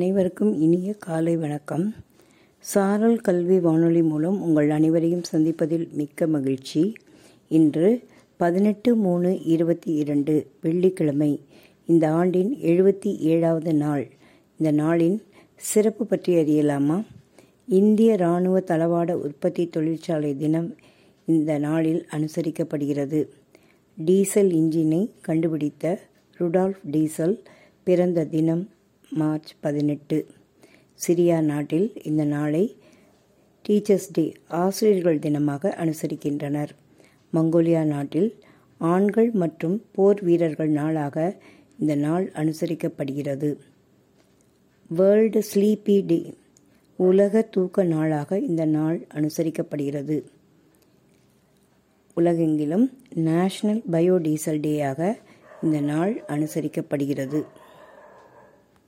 அனைவருக்கும் இனிய காலை வணக்கம். சாரல் கல்வி வானொலி மூலம் உங்கள் அனைவரையும் சந்திப்பதில் மிக்க மகிழ்ச்சி. இன்று பதினெட்டு மூணு இருபத்தி இரண்டு வெள்ளிக்கிழமை இந்த ஆண்டின் எழுபத்தி ஏழாவது நாள். இந்த நாளின் சிறப்பு பற்றி அறியலாமா? இந்திய இராணுவ தளவாட உற்பத்தி தொழிற்சாலை தினம் இந்த நாளில் அனுசரிக்கப்படுகிறது. டீசல் இன்ஜினை கண்டுபிடித்த ருடால்ஃப் டீசல் பிறந்த தினம் மார்ச் பதினெட்டு. சிரியா நாட்டில் இந்த நாளை டீச்சர்ஸ் டே ஆசிரியர்கள் தினமாக அனுசரிக்கின்றனர். மங்கோலியா நாட்டில் ஆண்கள் மற்றும் போர் வீரர்கள் நாளாக இந்த நாள் அனுசரிக்கப்படுகிறது. வேர்ல்டு ஸ்லீப்பி டே உலக தூக்க நாளாக இந்த நாள் அனுசரிக்கப்படுகிறது. உலகெங்கிலும் நேஷனல் பயோடீசல் டேயாக இந்த நாள் அனுசரிக்கப்படுகிறது.